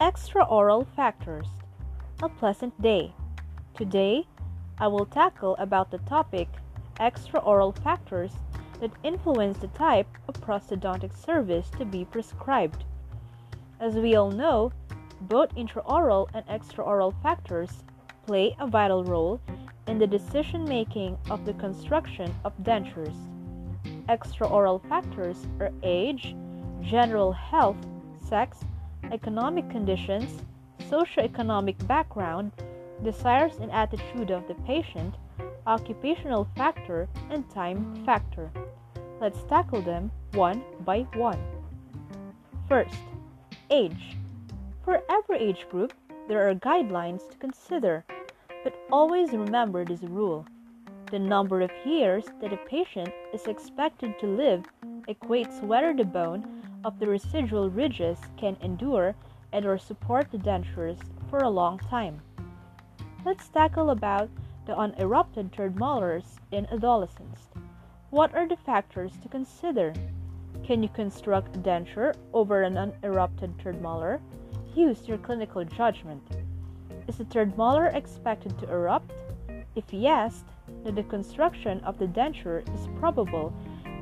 Extraoral factors. A pleasant day. Today, I will tackle about the topic extraoral factors that influence the type of prosthodontic service to be prescribed. As we all know, both intraoral and extraoral factors play a vital role in the decision making of the construction of dentures. Extraoral factors are age, general health, sex, economic conditions, socioeconomic background, desires and attitude of the patient, occupational factor, and time factor. Let's tackle them one by one. First, age. For every age group, there are guidelines to consider, but always remember this rule. The number of years that a patient is expected to live equates whether the bone of the residual ridges can endure and or support the dentures for a long time. Let's tackle about the unerupted third molars in adolescents. What are the factors to consider? Can you construct a denture over an unerupted third molar? Use your clinical judgment. Is the third molar expected to erupt? If yes, then the construction of the denture is probable,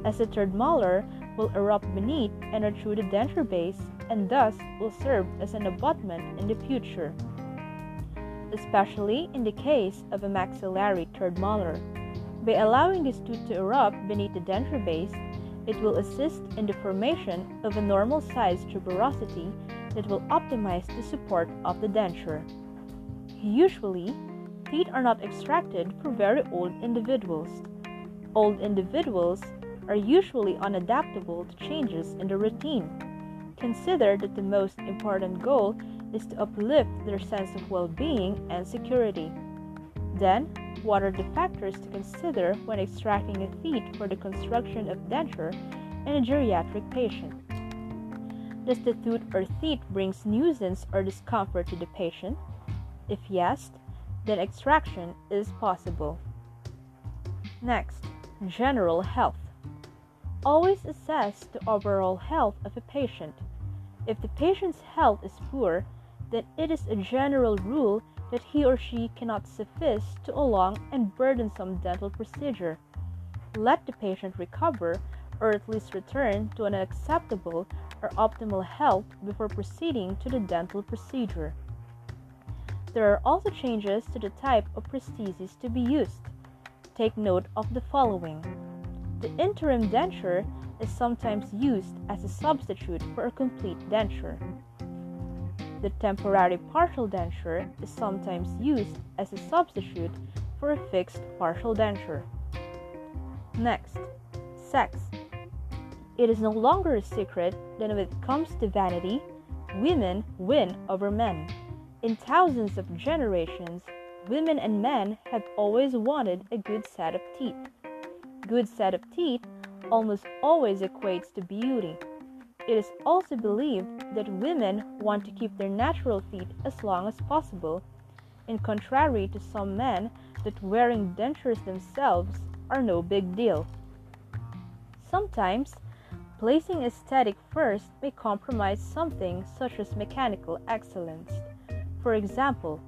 as the third molar will erupt beneath and through the denture base and thus will serve as an abutment in the future, especially in the case of a maxillary third molar. By allowing this tooth to erupt beneath the denture base, it will assist in the formation of a normal sized tuberosity that will optimize the support of the denture. Usually, teeth are not extracted for very old individuals. Old individuals are usually unadaptable to changes in the routine. Consider that the most important goal is to uplift their sense of well being and security. Then, what are the factors to consider when extracting a teeth for the construction of denture in a geriatric patient? Does the tooth or teeth brings nuisance or discomfort to the patient? If yes, then extraction is possible. Next, general health. Always assess the overall health of a patient. If the patient's health is poor, then it is a general rule that he or she cannot suffice to a long and burdensome dental procedure. Let the patient recover or at least return to an acceptable or optimal health before proceeding to the dental procedure. There are also changes to the type of prosthesis to be used. Take note of the following. The interim denture is sometimes used as a substitute for a complete denture. The temporary partial denture is sometimes used as a substitute for a fixed partial denture. Next, sex. It is no longer a secret that when it comes to vanity, women win over men. In thousands of generations, women and men have always wanted a good set of teeth good set of teeth almost always equates to beauty. It is also believed that women want to keep their natural teeth as long as possible, in contrary to some men that wearing dentures themselves are no big deal. Sometimes, placing aesthetic first may compromise something such as mechanical excellence. For example,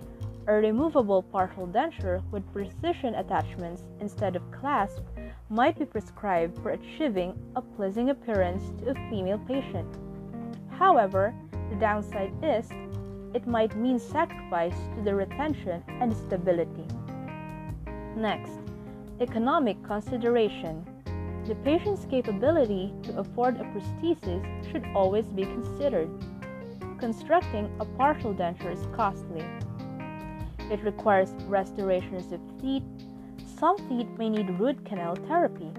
a removable partial denture with precision attachments instead of clasp might be prescribed for achieving a pleasing appearance to a female patient. However, the downside is it might mean sacrifice to the retention and stability. Next, economic consideration. The patient's capability to afford a prosthesis should always be considered. Constructing a partial denture is costly. It requires restorations of teeth, some teeth may need root canal therapy.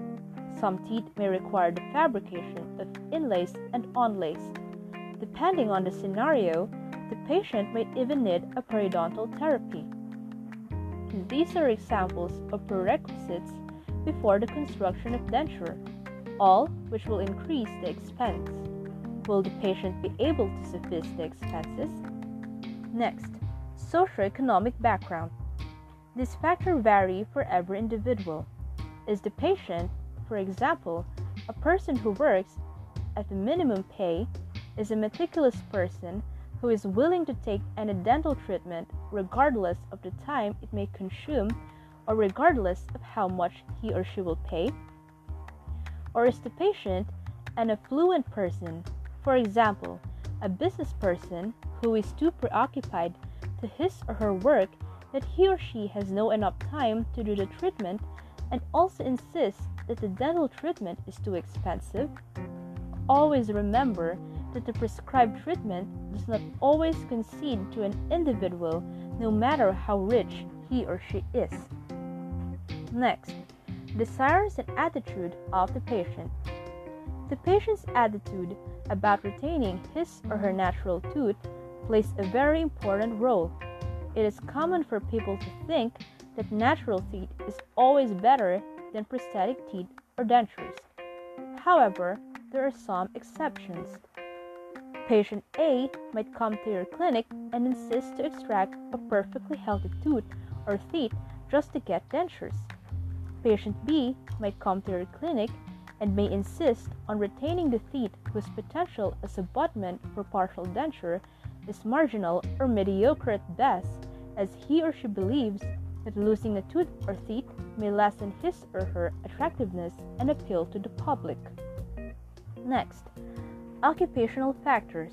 Some teeth may require the fabrication of inlays and onlays. Depending on the scenario, the patient may even need a periodontal therapy. These are examples of prerequisites before the construction of denture, all which will increase the expense. Will the patient be able to suffice the expenses? Next, socioeconomic background. This factor vary for every individual. Is the patient, for example, a person who works at the minimum pay, is a meticulous person, who is willing to take any dental treatment regardless of the time it may consume or regardless of how much he or she will pay? Or is the patient an affluent person, for example, a business person who is too preoccupied to his or her work that he or she has no enough time to do the treatment and also insists that the dental treatment is too expensive? Always remember that the prescribed treatment does not always concede to an individual no matter how rich he or she is. Next, desires and attitude of the patient. The patient's attitude about retaining his or her natural tooth plays a very important role. It is common for people to think that natural teeth is always better than prosthetic teeth or dentures. However, there are some exceptions. Patient A might come to your clinic and insist to extract a perfectly healthy tooth or teeth just to get dentures. Patient B might come to your clinic and may insist on retaining the teeth whose potential as abutment for partial denture is marginal or mediocre at best, as he or she believes that losing a tooth or teeth may lessen his or her attractiveness and appeal to the public. Next, occupational factors.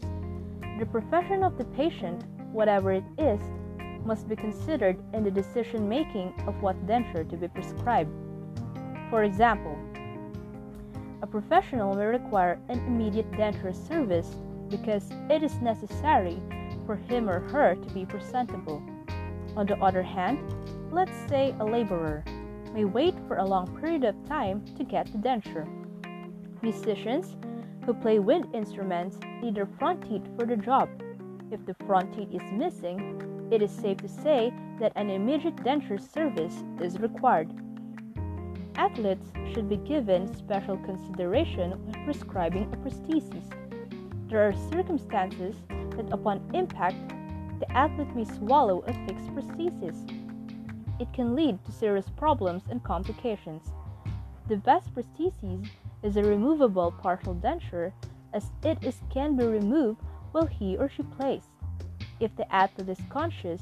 The profession of the patient, whatever it is, must be considered in the decision making of what denture to be prescribed. For example, a professional may require an immediate denture service because it is necessary for him or her to be presentable. On the other hand, let's say a laborer may wait for a long period of time to get the denture. Musicians who play wind instruments need their front teeth for the job. If the front teeth is missing, it is safe to say that an immediate denture service is required athletes should be given special consideration when prescribing a prosthesis. There are circumstances that, upon impact, the athlete may swallow a fixed prosthesis. It can lead to serious problems and complications. The best prosthesis is a removable partial denture, as it is, can be removed while he or she plays. If the athlete is conscious,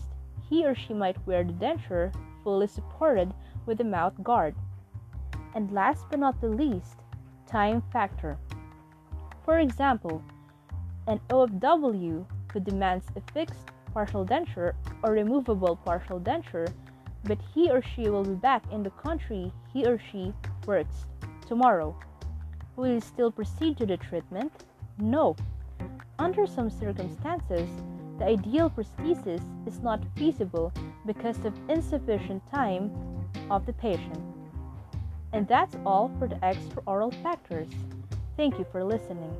he or she might wear the denture fully supported with a mouth guard. And last but not the least, time factor. For example, an OFW who demands a fixed partial denture or removable partial denture, but he or she will be back in the country he or she works tomorrow. Will he still proceed to the treatment? No. Under some circumstances, the ideal prosthesis is not feasible because of insufficient time of the patient. And that's all for the extraoral factors. Thank you for listening.